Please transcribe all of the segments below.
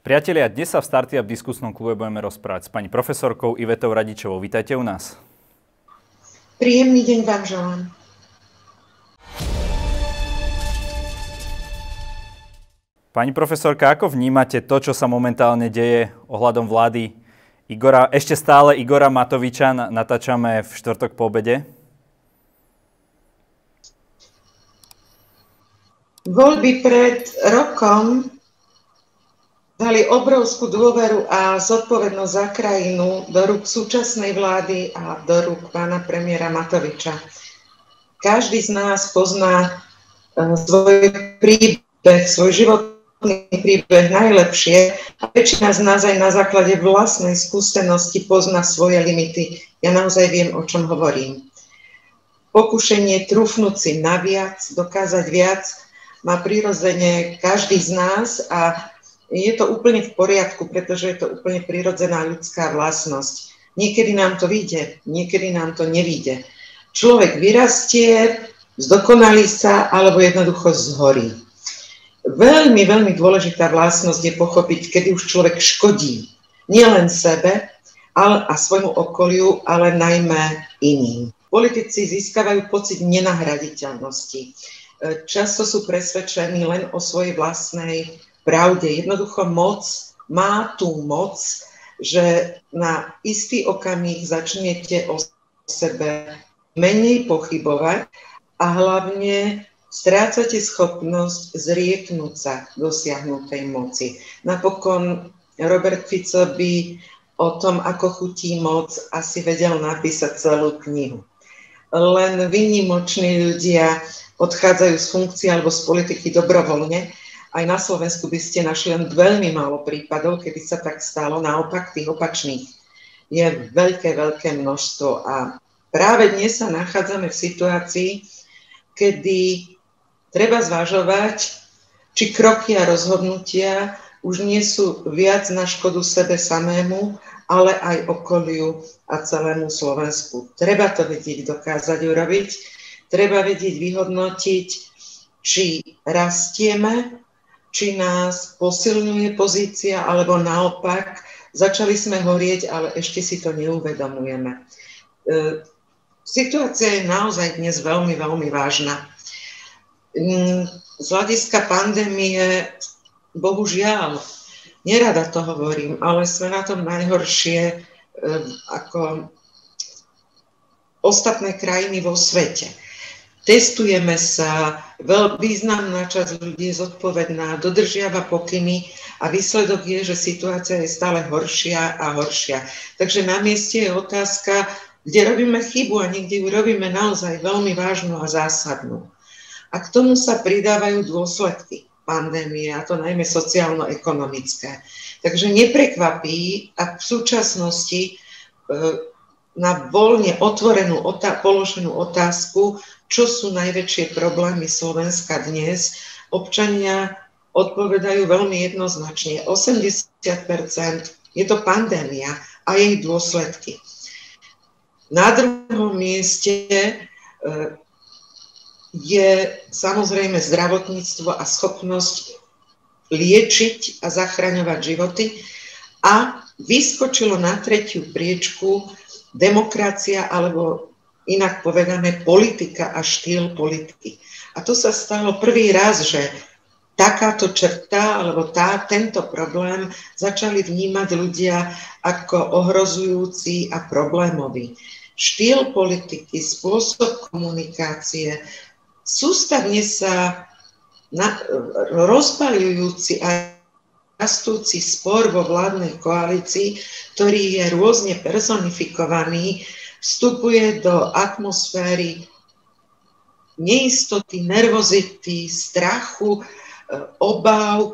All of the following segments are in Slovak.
Priatelia, dnes sa v Startup diskusnom klube budeme rozprávať s pani profesorkou Ivetou Radičovou. Vítajte u nás. Príjemný deň vám želám. Pani profesorka, ako vnímate to, čo sa momentálne deje ohľadom vlády Igora, ešte stále Igora Matoviča natáčame v štvrtok po obede? Voľby pred rokom dali obrovskú dôveru a zodpovednosť za krajinu do rúk súčasnej vlády a do rúk pána premiéra Matoviča. Každý z nás pozná e, svoj príbeh, svoj životný príbeh najlepšie a väčšina z nás aj na základe vlastnej skúsenosti pozná svoje limity. Ja naozaj viem, o čom hovorím. Pokušenie trúfnúť si naviac, dokázať viac, má prirodzene každý z nás a je to úplne v poriadku, pretože je to úplne prirodzená ľudská vlastnosť. Niekedy nám to vyjde, niekedy nám to nevíde. Človek vyrastie, zdokonalí sa alebo jednoducho zhorí. Veľmi, veľmi dôležitá vlastnosť je pochopiť, kedy už človek škodí. Nielen sebe ale, a svojmu okoliu, ale najmä iným. Politici získavajú pocit nenahraditeľnosti. Často sú presvedčení len o svojej vlastnej pravde. Jednoducho moc má tú moc, že na istý okamih začnete o sebe menej pochybovať a hlavne strácate schopnosť zrieknúť sa dosiahnutej moci. Napokon Robert Fico by o tom, ako chutí moc, asi vedel napísať celú knihu. Len vynimoční ľudia odchádzajú z funkcie alebo z politiky dobrovoľne aj na Slovensku by ste našli len veľmi málo prípadov, keby sa tak stalo. Naopak tých opačných je veľké, veľké množstvo. A práve dnes sa nachádzame v situácii, kedy treba zvažovať, či kroky a rozhodnutia už nie sú viac na škodu sebe samému, ale aj okoliu a celému Slovensku. Treba to vedieť, dokázať urobiť. Treba vedieť vyhodnotiť, či rastieme či nás posilňuje pozícia, alebo naopak, začali sme horieť, ale ešte si to neuvedomujeme. E, situácia je naozaj dnes veľmi, veľmi vážna. Mm, z hľadiska pandémie, bohužiaľ, nerada to hovorím, ale sme na tom najhoršie e, ako ostatné krajiny vo svete testujeme sa, veľ, významná časť ľudí je zodpovedná, dodržiava pokyny a výsledok je, že situácia je stále horšia a horšia. Takže na mieste je otázka, kde robíme chybu a niekde ju robíme naozaj veľmi vážnu a zásadnú. A k tomu sa pridávajú dôsledky pandémie, a to najmä sociálno-ekonomické. Takže neprekvapí, ak v súčasnosti e, na voľne otvorenú otá- položenú otázku čo sú najväčšie problémy Slovenska dnes, občania odpovedajú veľmi jednoznačne. 80% je to pandémia a jej dôsledky. Na druhom mieste e, je samozrejme zdravotníctvo a schopnosť liečiť a zachraňovať životy a vyskočilo na tretiu priečku demokracia alebo inak povedané politika a štýl politiky. A to sa stalo prvý raz, že takáto črta alebo tá, tento problém začali vnímať ľudia ako ohrozujúci a problémový. Štýl politiky, spôsob komunikácie, sústavne sa na, rozpaľujúci a rastúci spor vo vládnej koalícii, ktorý je rôzne personifikovaný vstupuje do atmosféry neistoty, nervozity, strachu, e, obav,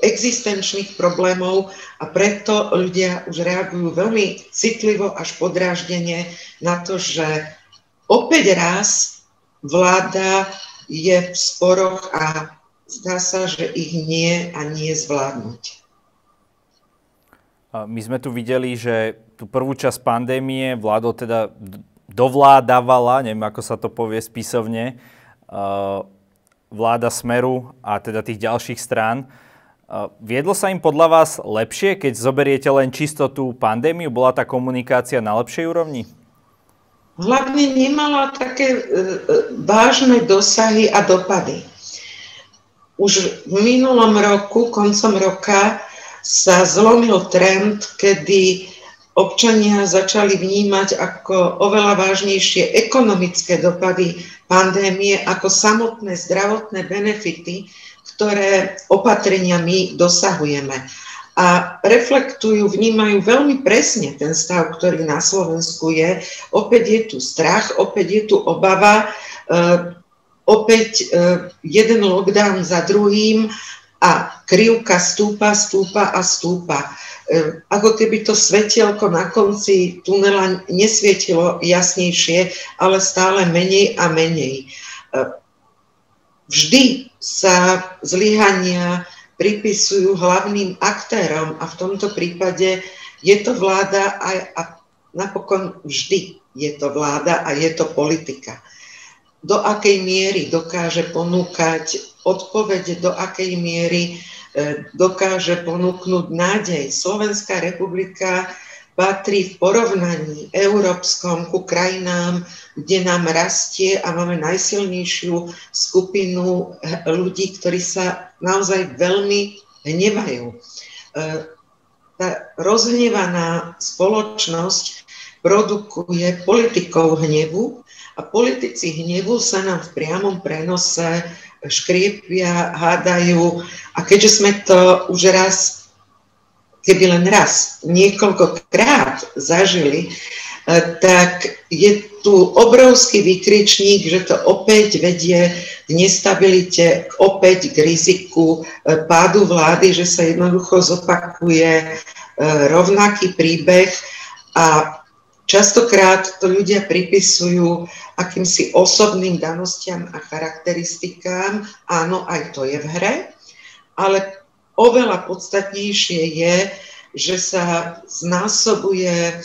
existenčných problémov a preto ľudia už reagujú veľmi citlivo až podráždenie na to, že opäť raz vláda je v sporoch a zdá sa, že ich nie a nie zvládnuť. My sme tu videli, že tú prvú časť pandémie vládol teda dovládavala, neviem ako sa to povie spisovne, vláda Smeru a teda tých ďalších strán. Viedlo sa im podľa vás lepšie, keď zoberiete len čisto tú pandémiu? Bola tá komunikácia na lepšej úrovni? Hlavne nemala také e, e, vážne dosahy a dopady. Už v minulom roku, koncom roka, sa zlomil trend, kedy občania začali vnímať ako oveľa vážnejšie ekonomické dopady pandémie ako samotné zdravotné benefity, ktoré opatreniami dosahujeme. A reflektujú, vnímajú veľmi presne ten stav, ktorý na Slovensku je. Opäť je tu strach, opäť je tu obava, e, opäť e, jeden lockdown za druhým a krivka stúpa, stúpa a stúpa. E, ako keby to svetielko na konci tunela nesvietilo jasnejšie, ale stále menej a menej. Vždy sa zlyhania pripisujú hlavným aktérom a v tomto prípade je to vláda a, a napokon vždy je to vláda a je to politika. Do akej miery dokáže ponúkať odpovede, do akej miery e, dokáže ponúknuť nádej. Slovenská republika patrí v porovnaní európskom ku krajinám, kde nám rastie a máme najsilnejšiu skupinu ľudí, ktorí sa naozaj veľmi hnevajú. E, tá rozhnevaná spoločnosť produkuje politikov hnevu a politici hnevu sa nám v priamom prenose škriepia, hádajú. A keďže sme to už raz keby len raz, niekoľkokrát zažili, eh, tak je tu obrovský vykričník, že to opäť vedie k nestabilite, opäť k riziku eh, pádu vlády, že sa jednoducho zopakuje eh, rovnaký príbeh. A častokrát to ľudia pripisujú akýmsi osobným danostiam a charakteristikám. Áno, aj to je v hre, ale oveľa podstatnejšie je, že sa znásobuje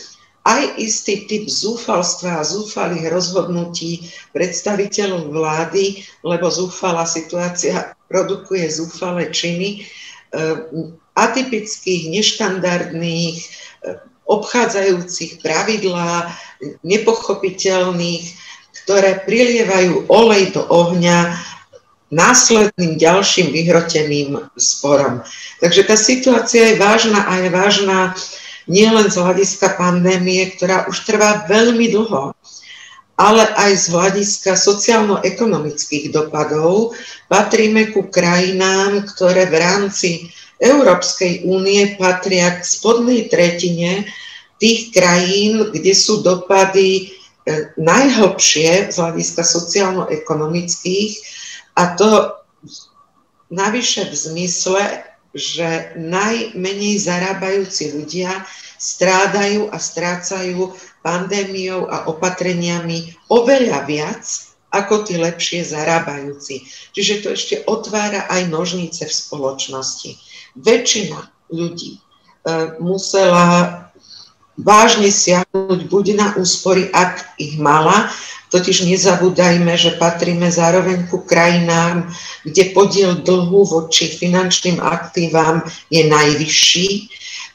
aj istý typ zúfalstva a zúfalých rozhodnutí predstaviteľov vlády, lebo zúfalá situácia produkuje zúfalé činy, eh, atypických, neštandardných, obchádzajúcich pravidlá, nepochopiteľných, ktoré prilievajú olej do ohňa následným ďalším vyhroteným sporom. Takže tá situácia je vážna a je vážna nielen z hľadiska pandémie, ktorá už trvá veľmi dlho, ale aj z hľadiska sociálno-ekonomických dopadov. Patríme ku krajinám, ktoré v rámci Európskej únie patria k spodnej tretine tých krajín, kde sú dopady eh, najhlbšie z hľadiska sociálno-ekonomických a to navyše v zmysle, že najmenej zarábajúci ľudia strádajú a strácajú pandémiou a opatreniami oveľa viac ako tí lepšie zarábajúci. Čiže to ešte otvára aj nožnice v spoločnosti. Väčšina ľudí e, musela vážne siahnuť buď na úspory, ak ich mala, Totiž nezabúdajme, že patríme zároveň ku krajinám, kde podiel dlhu voči finančným aktívam je najvyšší,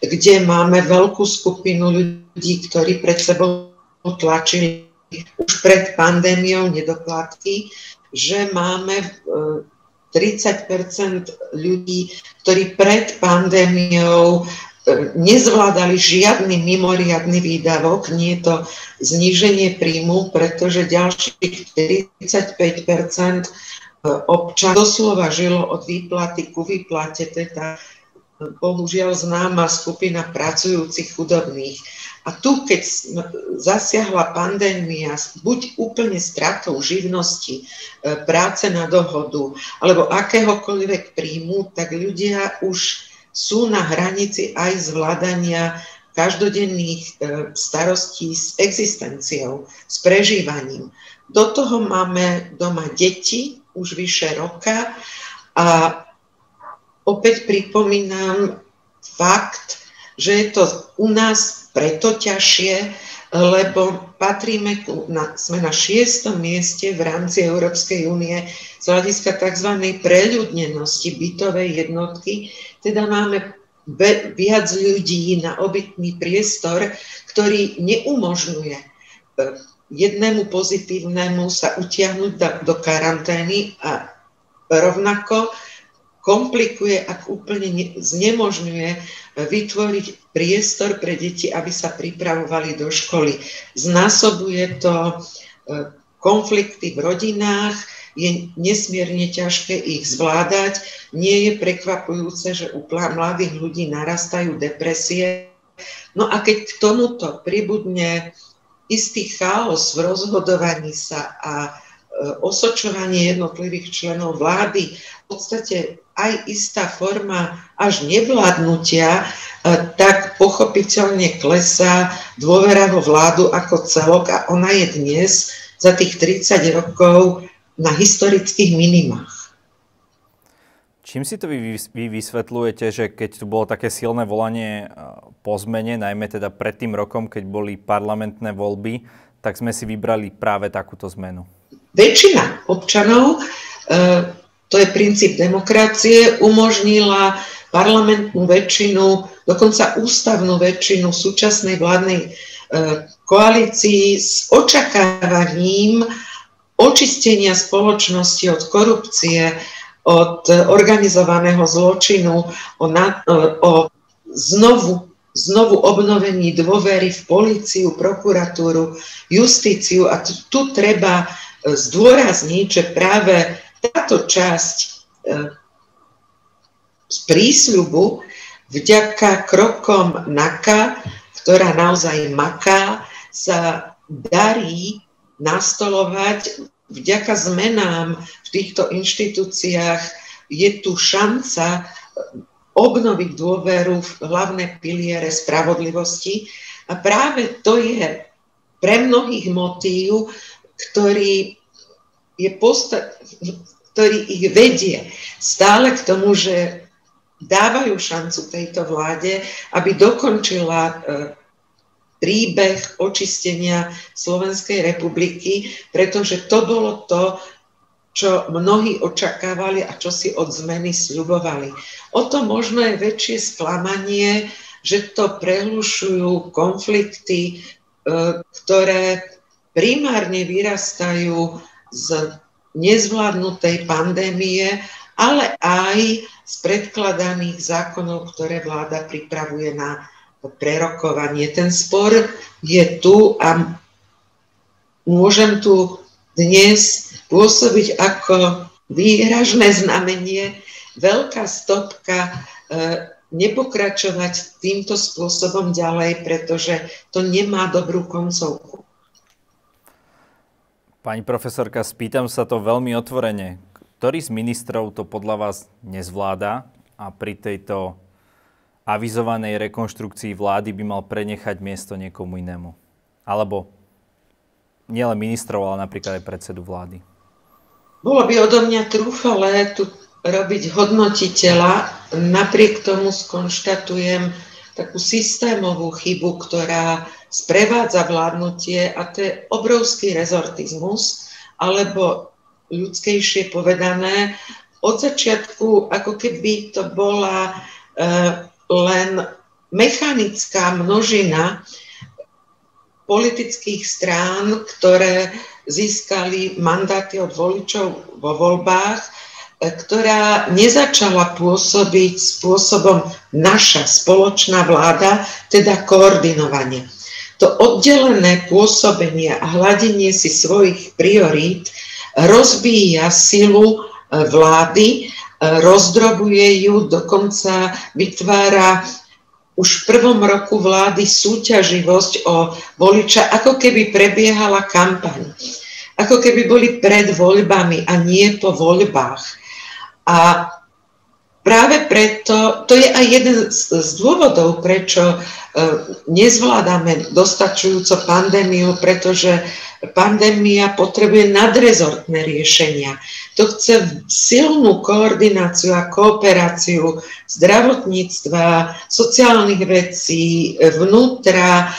kde máme veľkú skupinu ľudí, ktorí pred sebou tlačili už pred pandémiou nedoplatky, že máme 30 e, ľudí, ktorí pred pandémiou nezvládali žiadny mimoriadný výdavok, nie je to zníženie príjmu, pretože ďalších 45 občan doslova žilo od výplaty ku výplate, teda bohužiaľ známa skupina pracujúcich chudobných. A tu, keď zasiahla pandémia, buď úplne stratou živnosti, e, práce na dohodu, alebo akéhokoľvek príjmu, tak ľudia už sú na hranici aj zvládania každodenných e, starostí s existenciou, s prežívaním. Do toho máme doma deti už vyše roka a opäť pripomínam fakt, že je to u nás preto ťažšie, lebo patríme, na, sme na šiestom mieste v rámci Európskej únie z hľadiska tzv. preľudnenosti bytovej jednotky, teda máme viac ľudí na obytný priestor, ktorý neumožňuje e, jednému pozitívnemu sa utiahnuť do karantény a rovnako komplikuje, ak úplne znemožňuje e, vytvoriť priestor pre deti, aby sa pripravovali do školy. Znásobuje to e, konflikty v rodinách, je nesmierne ťažké ich zvládať. Nie je prekvapujúce, že u mladých ľudí narastajú depresie. No a keď k tomuto pribudne istý chaos v rozhodovaní sa a e, osočovanie jednotlivých členov vlády, v podstate aj istá forma až nevládnutia, e, tak pochopiteľne klesá dôvera vo vládu ako celok a ona je dnes za tých 30 rokov na historických minimách. Čím si to vy, vy vysvetľujete, že keď tu bolo také silné volanie e, po zmene, najmä teda pred tým rokom, keď boli parlamentné voľby, tak sme si vybrali práve takúto zmenu? Väčšina občanov e, to je princíp demokracie, umožnila parlamentnú väčšinu, dokonca ústavnú väčšinu súčasnej vládnej e, koalícii s očakávaním očistenia spoločnosti od korupcie, od organizovaného zločinu, o, na, o znovu, znovu obnovení dôvery v policiu, prokuratúru, justíciu. A tu treba zdôrazniť, že práve táto časť e, z prísľubu vďaka krokom NAKA, ktorá naozaj maká, sa darí nastolovať vďaka zmenám v týchto inštitúciách je tu šanca obnoviť dôveru v hlavné piliere spravodlivosti. A práve to je pre mnohých motív, ktorý je posta- ktorý ich vedie stále k tomu, že dávajú šancu tejto vláde, aby dokončila e, príbeh očistenia Slovenskej republiky, pretože to bolo to, čo mnohí očakávali a čo si od zmeny sľubovali. O to možno je väčšie sklamanie, že to prehlušujú konflikty, e, ktoré primárne vyrastajú z nezvládnutej pandémie, ale aj z predkladaných zákonov, ktoré vláda pripravuje na prerokovanie. Ten spor je tu a môžem tu dnes pôsobiť ako výhražné znamenie, veľká stopka, e, nepokračovať týmto spôsobom ďalej, pretože to nemá dobrú koncovku. Pani profesorka, spýtam sa to veľmi otvorene. Ktorý z ministrov to podľa vás nezvláda a pri tejto avizovanej rekonštrukcii vlády by mal prenechať miesto niekomu inému? Alebo nielen ministrov, ale napríklad aj predsedu vlády? Bolo by odo mňa trúfale tu robiť hodnotiteľa. Napriek tomu skonštatujem takú systémovú chybu, ktorá sprevádza vládnutie a to je obrovský rezortizmus, alebo ľudskejšie povedané, od začiatku ako keby to bola e, len mechanická množina politických strán, ktoré získali mandáty od voličov vo voľbách, e, ktorá nezačala pôsobiť spôsobom naša spoločná vláda, teda koordinovanie to oddelené pôsobenie a hľadenie si svojich priorít rozbíja silu e, vlády, e, rozdrobuje ju, dokonca vytvára už v prvom roku vlády súťaživosť o voliča, ako keby prebiehala kampaň. Ako keby boli pred voľbami a nie po voľbách. A práve preto, to je aj jeden z, dôvodov, prečo E, nezvládame dostačujúco pandémiu, pretože pandémia potrebuje nadrezortné riešenia. To chce silnú koordináciu a kooperáciu zdravotníctva, sociálnych vecí, vnútra,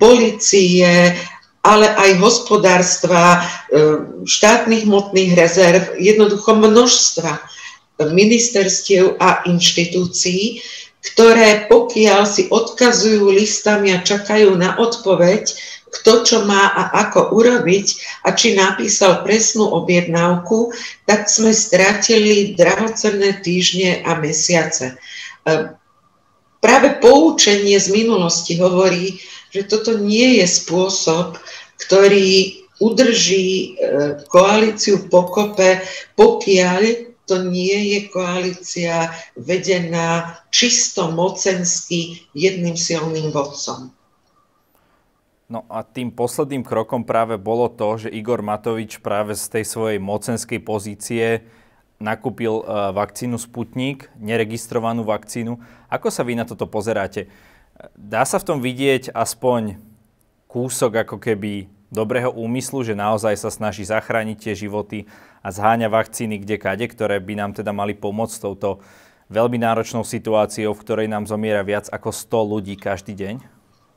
policie, ale aj hospodárstva, štátnych hmotných rezerv, jednoducho množstva ministerstiev a inštitúcií, ktoré pokiaľ si odkazujú listami a čakajú na odpoveď, kto čo má a ako urobiť a či napísal presnú objednávku, tak sme stratili drahocenné týždne a mesiace. E, práve poučenie z minulosti hovorí, že toto nie je spôsob, ktorý udrží e, koalíciu pokope, pokiaľ to nie je koalícia vedená čisto mocensky jedným silným vodcom. No a tým posledným krokom práve bolo to, že Igor Matovič práve z tej svojej mocenskej pozície nakúpil e, vakcínu Sputnik, neregistrovanú vakcínu. Ako sa vy na toto pozeráte? Dá sa v tom vidieť aspoň kúsok ako keby dobrého úmyslu, že naozaj sa snaží zachrániť tie životy a zháňa vakcíny kde kade, ktoré by nám teda mali pomôcť touto veľmi náročnou situáciou, v ktorej nám zomiera viac ako 100 ľudí každý deň?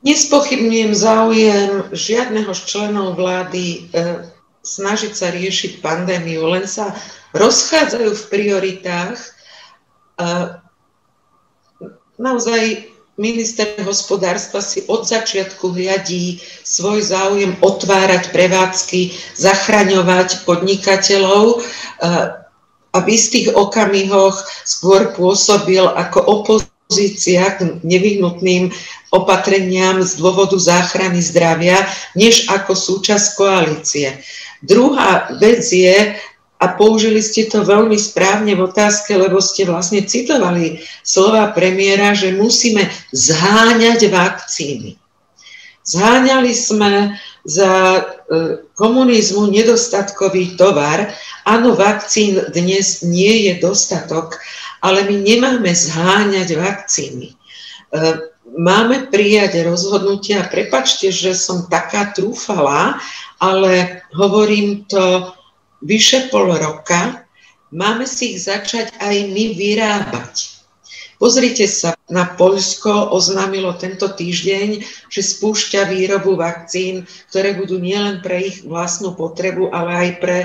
Nespochybňujem záujem žiadneho z členov vlády e, snažiť sa riešiť pandémiu, len sa rozchádzajú v prioritách. E, naozaj minister hospodárstva si od začiatku hľadí svoj záujem otvárať prevádzky, zachraňovať podnikateľov a v istých okamihoch skôr pôsobil ako opozícia k nevyhnutným opatreniam z dôvodu záchrany zdravia, než ako súčasť koalície. Druhá vec je, a použili ste to veľmi správne v otázke, lebo ste vlastne citovali slova premiéra, že musíme zháňať vakcíny. Zháňali sme za e, komunizmu nedostatkový tovar. Áno, vakcín dnes nie je dostatok, ale my nemáme zháňať vakcíny. E, máme prijať rozhodnutia. Prepačte, že som taká trúfala, ale hovorím to vyše pol roka, máme si ich začať aj my vyrábať. Pozrite sa, na Poľsko oznámilo tento týždeň, že spúšťa výrobu vakcín, ktoré budú nielen pre ich vlastnú potrebu, ale aj pre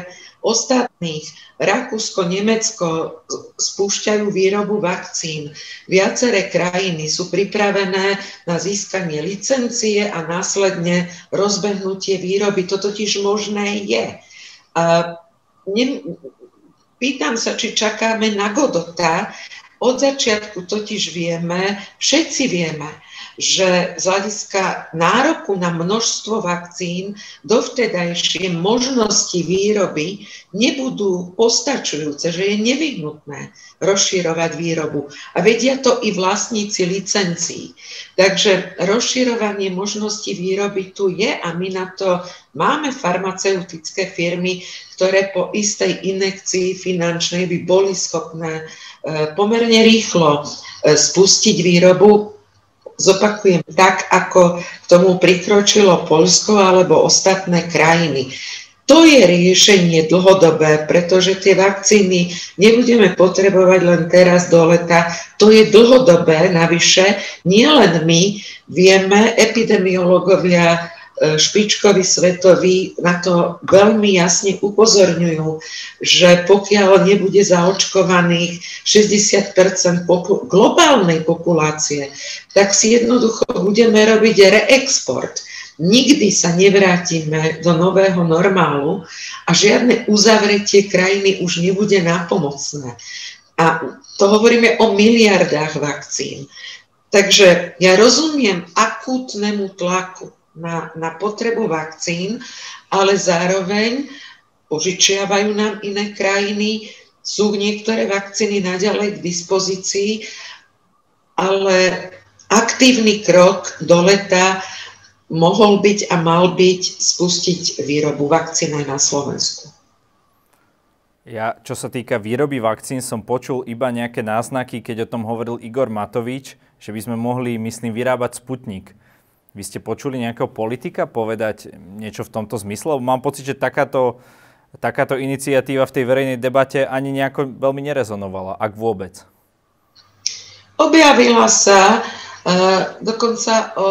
ostatných. Rakúsko, Nemecko spúšťajú výrobu vakcín. Viaceré krajiny sú pripravené na získanie licencie a následne rozbehnutie výroby. To totiž možné je. A ne, pýtam sa, či čakáme na Godota. Od začiatku totiž vieme, všetci vieme, že z hľadiska nároku na množstvo vakcín dovtedajšie možnosti výroby nebudú postačujúce, že je nevyhnutné rozširovať výrobu. A vedia to i vlastníci licencií. Takže rozširovanie možností výroby tu je a my na to máme farmaceutické firmy, ktoré po istej inekcii finančnej by boli schopné e, pomerne rýchlo e, spustiť výrobu zopakujem, tak ako k tomu prikročilo Polsko alebo ostatné krajiny. To je riešenie dlhodobé, pretože tie vakcíny nebudeme potrebovať len teraz do leta. To je dlhodobé, navyše nielen my vieme, epidemiológovia špičkoví svetoví na to veľmi jasne upozorňujú, že pokiaľ nebude zaočkovaných 60 popu- globálnej populácie, tak si jednoducho budeme robiť reexport. Nikdy sa nevrátime do nového normálu a žiadne uzavretie krajiny už nebude nápomocné. A to hovoríme o miliardách vakcín. Takže ja rozumiem akútnemu tlaku na, na potrebu vakcín, ale zároveň požičiavajú nám iné krajiny, sú niektoré vakcíny naďalej k dispozícii, ale aktívny krok do leta mohol byť a mal byť spustiť výrobu vakcín na Slovensku. Ja, čo sa týka výroby vakcín, som počul iba nejaké náznaky, keď o tom hovoril Igor Matovič, že by sme mohli, myslím, vyrábať Sputnik. Vy ste počuli nejakého politika povedať niečo v tomto zmysle? Mám pocit, že takáto, takáto iniciatíva v tej verejnej debate ani nejako veľmi nerezonovala, ak vôbec. Objavila sa uh, dokonca o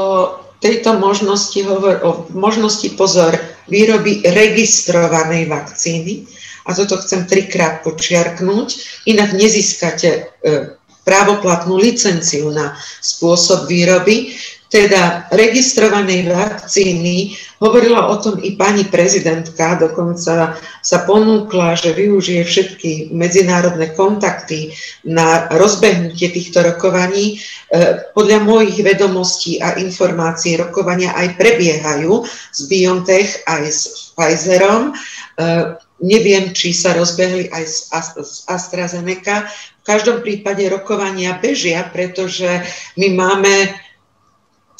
tejto možnosti, hovor, o možnosti pozor, výroby registrovanej vakcíny. A toto chcem trikrát počiarknúť, inak nezískate uh, právoplatnú licenciu na spôsob výroby teda registrovanej vakcíny. Hovorila o tom i pani prezidentka, dokonca sa ponúkla, že využije všetky medzinárodné kontakty na rozbehnutie týchto rokovaní. E, podľa mojich vedomostí a informácií rokovania aj prebiehajú s BioNTech aj s Pfizerom. E, neviem, či sa rozbehli aj s AstraZeneca. V každom prípade rokovania bežia, pretože my máme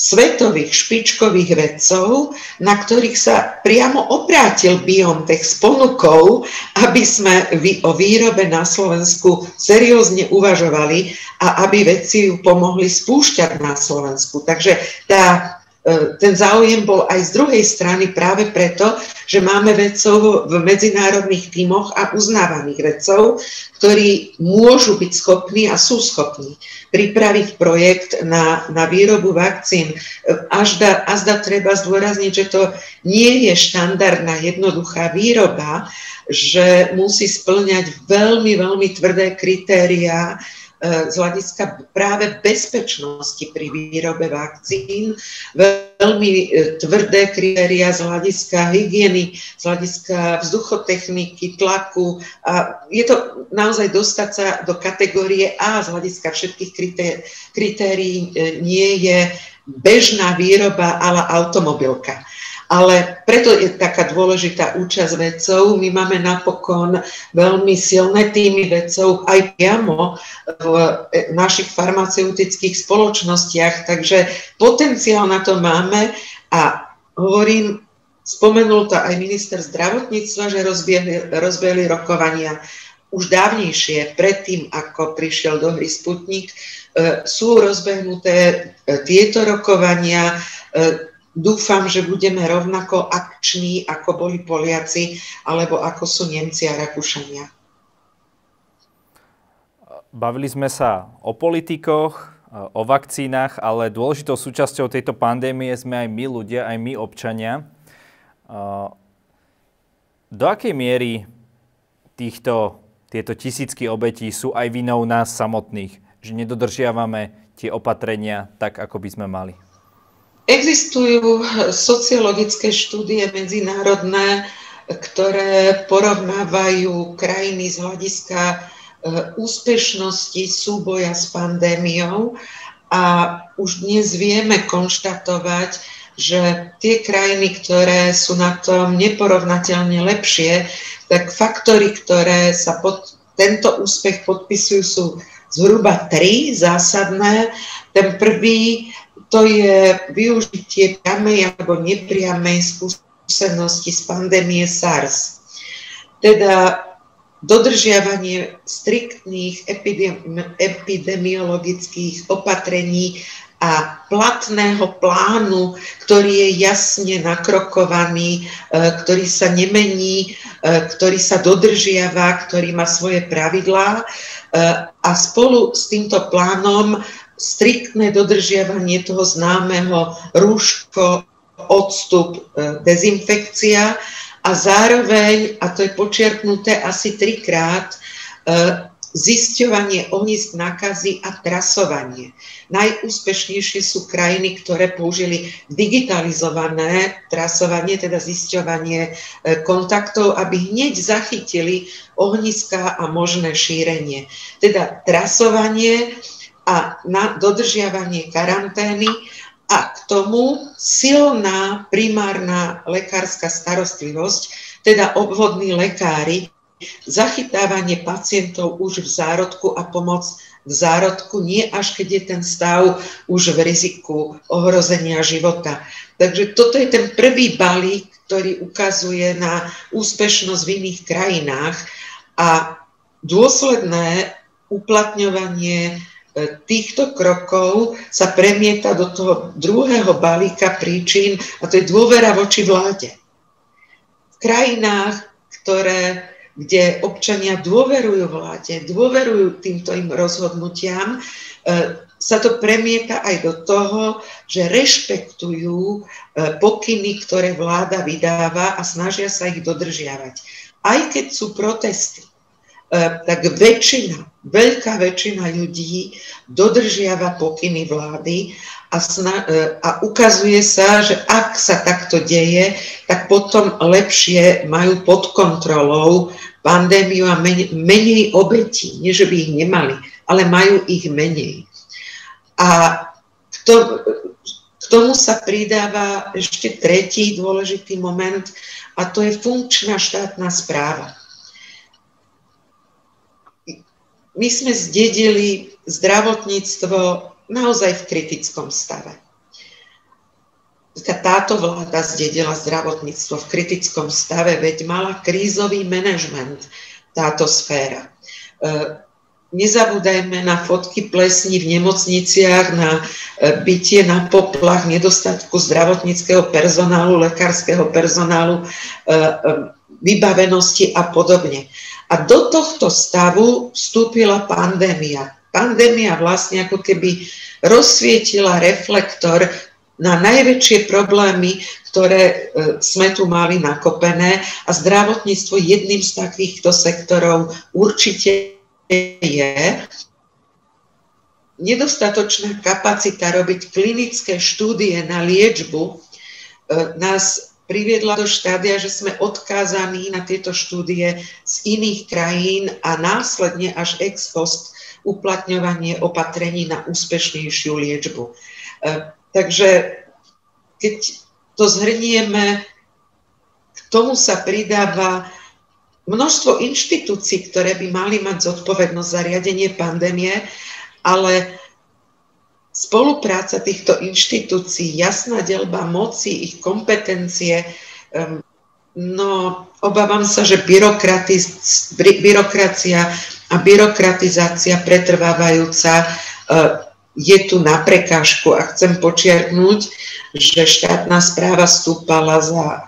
svetových špičkových vedcov, na ktorých sa priamo obrátil BioNTech s ponukou, aby sme o výrobe na Slovensku seriózne uvažovali a aby vedci ju pomohli spúšťať na Slovensku. Takže tá ten záujem bol aj z druhej strany práve preto, že máme vedcov v medzinárodných tímoch a uznávaných vedcov, ktorí môžu byť schopní a sú schopní pripraviť projekt na, na výrobu vakcín. E, až da, až da treba zdôrazniť, že to nie je štandardná jednoduchá výroba, že musí splňať veľmi, veľmi tvrdé kritériá, z hľadiska práve bezpečnosti pri výrobe vakcín, veľmi e, tvrdé kritéria z hľadiska hygieny, z hľadiska vzduchotechniky, tlaku. A je to naozaj dostať sa do kategórie A z hľadiska všetkých kritérií e, nie je bežná výroba ale automobilka. Ale preto je taká dôležitá účasť vedcov. My máme napokon veľmi silné týmy vedcov aj priamo v našich farmaceutických spoločnostiach, takže potenciál na to máme. A hovorím, spomenul to aj minister zdravotníctva, že rozbiehli, rozbiehli rokovania už dávnejšie, predtým, ako prišiel do hry Sputnik, e, sú rozbehnuté e, tieto rokovania, e, Dúfam, že budeme rovnako akční, ako boli Poliaci, alebo ako sú Nemci a Rakúšania. Bavili sme sa o politikoch, o vakcínach, ale dôležitou súčasťou tejto pandémie sme aj my ľudia, aj my občania. Do akej miery týchto, tieto tisícky obetí sú aj vinou nás samotných, že nedodržiavame tie opatrenia tak, ako by sme mali? Existujú sociologické štúdie medzinárodné, ktoré porovnávajú krajiny z hľadiska e, úspešnosti súboja s pandémiou a už dnes vieme konštatovať, že tie krajiny, ktoré sú na tom neporovnateľne lepšie, tak faktory, ktoré sa pod tento úspech podpisujú, sú zhruba tri zásadné. Ten prvý to je využitie priamej alebo nepriamej skúsenosti z pandémie SARS. Teda dodržiavanie striktných epidemiologických opatrení a platného plánu, ktorý je jasne nakrokovaný, e, ktorý sa nemení, e, ktorý sa dodržiava, ktorý má svoje pravidlá. E, a spolu s týmto plánom striktné dodržiavanie toho známeho rúško, odstup, e, dezinfekcia a zároveň, a to je počiarknuté asi trikrát, e, zisťovanie ohnisk nákazy a trasovanie. Najúspešnejšie sú krajiny, ktoré použili digitalizované trasovanie, teda zisťovanie e, kontaktov, aby hneď zachytili ohniska a možné šírenie. Teda trasovanie, a na dodržiavanie karantény a k tomu silná primárna lekárska starostlivosť, teda obvodní lekári, zachytávanie pacientov už v zárodku a pomoc v zárodku, nie až keď je ten stav už v riziku ohrozenia života. Takže toto je ten prvý balík, ktorý ukazuje na úspešnosť v iných krajinách a dôsledné uplatňovanie týchto krokov sa premieta do toho druhého balíka príčin a to je dôvera voči vláde. V krajinách, ktoré, kde občania dôverujú vláde, dôverujú týmto im rozhodnutiam, e, sa to premieta aj do toho, že rešpektujú e, pokyny, ktoré vláda vydáva a snažia sa ich dodržiavať. Aj keď sú protesty, E, tak väčšina, veľká väčšina ľudí dodržiava pokyny vlády a, sna- e, a ukazuje sa, že ak sa takto deje, tak potom lepšie majú pod kontrolou pandémiu a menej, menej obetí. Nie, že by ich nemali, ale majú ich menej. A k, to, k tomu sa pridáva ešte tretí dôležitý moment a to je funkčná štátna správa my sme zdedili zdravotníctvo naozaj v kritickom stave. Táto vláda zdedila zdravotníctvo v kritickom stave, veď mala krízový manažment táto sféra. E, nezabúdajme na fotky plesní v nemocniciach, na e, bytie na poplach, nedostatku zdravotníckého personálu, lekárskeho personálu, e, vybavenosti a podobne. A do tohto stavu vstúpila pandémia. Pandémia vlastne ako keby rozsvietila reflektor na najväčšie problémy, ktoré e, sme tu mali nakopené a zdravotníctvo jedným z takýchto sektorov určite je nedostatočná kapacita robiť klinické štúdie na liečbu e, nás priviedla do štádia, že sme odkázaní na tieto štúdie z iných krajín a následne až ex post uplatňovanie opatrení na úspešnejšiu liečbu. E, takže keď to zhrnieme, k tomu sa pridáva množstvo inštitúcií, ktoré by mali mať zodpovednosť za riadenie pandémie, ale spolupráca týchto inštitúcií, jasná delba moci, ich kompetencie, no obávam sa, že byrokracia a byrokratizácia pretrvávajúca e, je tu na prekážku a chcem počiarknúť, že štátna správa stúpala za e,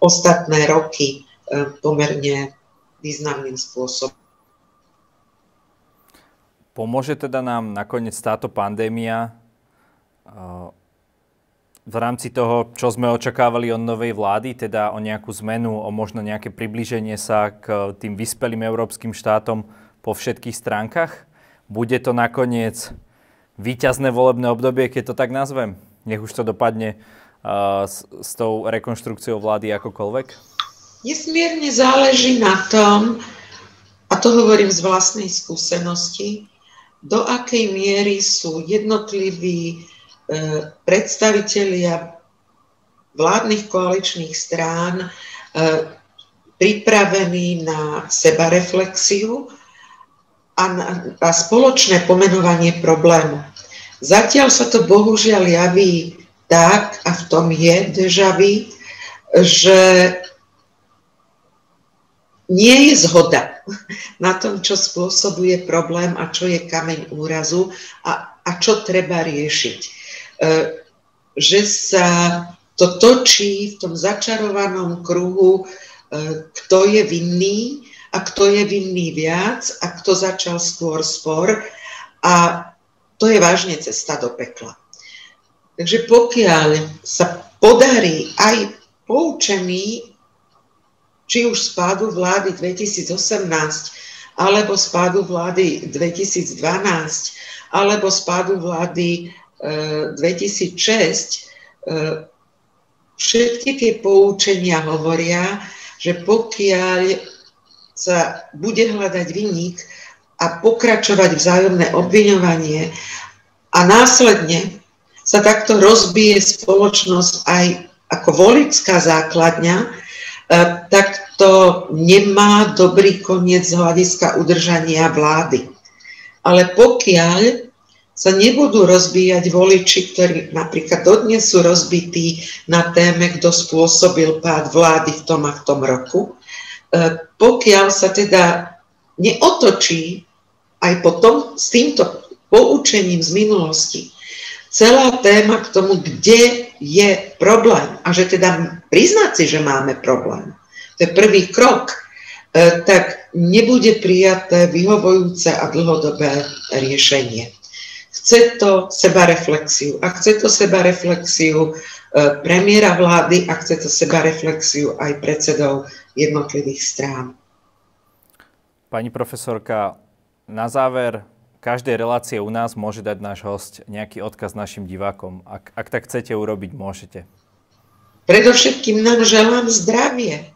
ostatné roky e, pomerne významným spôsobom. Pomôže teda nám nakoniec táto pandémia v rámci toho, čo sme očakávali od novej vlády, teda o nejakú zmenu, o možno nejaké približenie sa k tým vyspelým európskym štátom po všetkých stránkach? Bude to nakoniec výťazné volebné obdobie, keď to tak nazvem? Nech už to dopadne uh, s, s tou rekonštrukciou vlády akokoľvek? Nesmierne záleží na tom, a to hovorím z vlastnej skúsenosti, do akej miery sú jednotliví e, predstavitelia vládnych koaličných strán e, pripravení na sebareflexiu a, na, a spoločné pomenovanie problému. Zatiaľ sa to bohužiaľ javí tak, a v tom je deja vu, že nie je zhoda na tom, čo spôsobuje problém a čo je kameň úrazu a, a čo treba riešiť. E, že sa to točí v tom začarovanom kruhu, e, kto je vinný a kto je vinný viac a kto začal skôr spor a to je vážne cesta do pekla. Takže pokiaľ sa podarí aj poučený či už z pádu vlády 2018, alebo z pádu vlády 2012, alebo z pádu vlády 2006, e, e, všetky tie poučenia hovoria, že pokiaľ sa bude hľadať vinník a pokračovať vzájomné obviňovanie a následne sa takto rozbije spoločnosť aj ako voličská základňa, tak to nemá dobrý koniec z hľadiska udržania vlády. Ale pokiaľ sa nebudú rozbíjať voliči, ktorí napríklad dodnes sú rozbití na téme, kto spôsobil pád vlády v tom a v tom roku, e, pokiaľ sa teda neotočí aj potom s týmto poučením z minulosti, celá téma k tomu, kde je problém a že teda priznať si, že máme problém. To je prvý krok, e, tak nebude prijaté vyhovojúce a dlhodobé riešenie. Chce to seba reflexiu. A chce to seba reflexiu e, premiéra vlády a chce to seba reflexiu aj predsedov jednotlivých strán. Pani profesorka, na záver každej relácie u nás môže dať náš host nejaký odkaz našim divákom. Ak, ak tak chcete urobiť, môžete. Predovšetkým nám želám zdravie.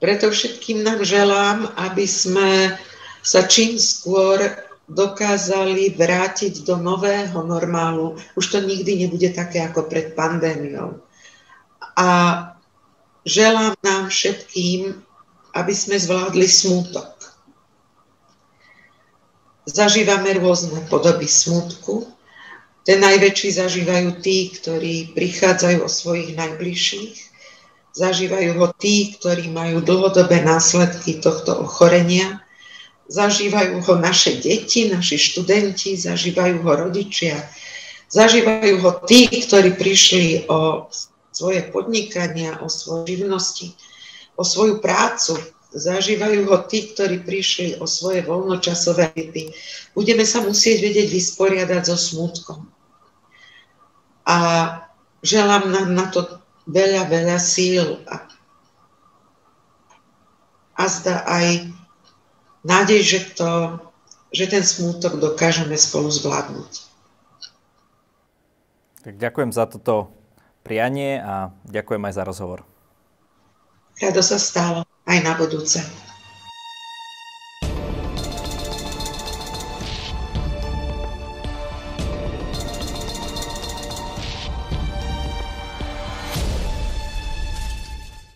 Predovšetkým nám želám, aby sme sa čím skôr dokázali vrátiť do nového normálu. Už to nikdy nebude také ako pred pandémiou. A želám nám všetkým, aby sme zvládli smútok zažívame rôzne podoby smutku. Ten najväčší zažívajú tí, ktorí prichádzajú o svojich najbližších. Zažívajú ho tí, ktorí majú dlhodobé následky tohto ochorenia. Zažívajú ho naše deti, naši študenti, zažívajú ho rodičia. Zažívajú ho tí, ktorí prišli o svoje podnikania, o svoje živnosti, o svoju prácu, Zažívajú ho tí, ktorí prišli o svoje voľnočasové byty. Budeme sa musieť vedieť vysporiadať so smutkom. A želám nám na to veľa, veľa síl a, a zdá aj nádej, že, to, že ten smútok dokážeme spolu zvládnuť. Tak ďakujem za toto prianie a ďakujem aj za rozhovor. Rado sa stalo aj na budúce.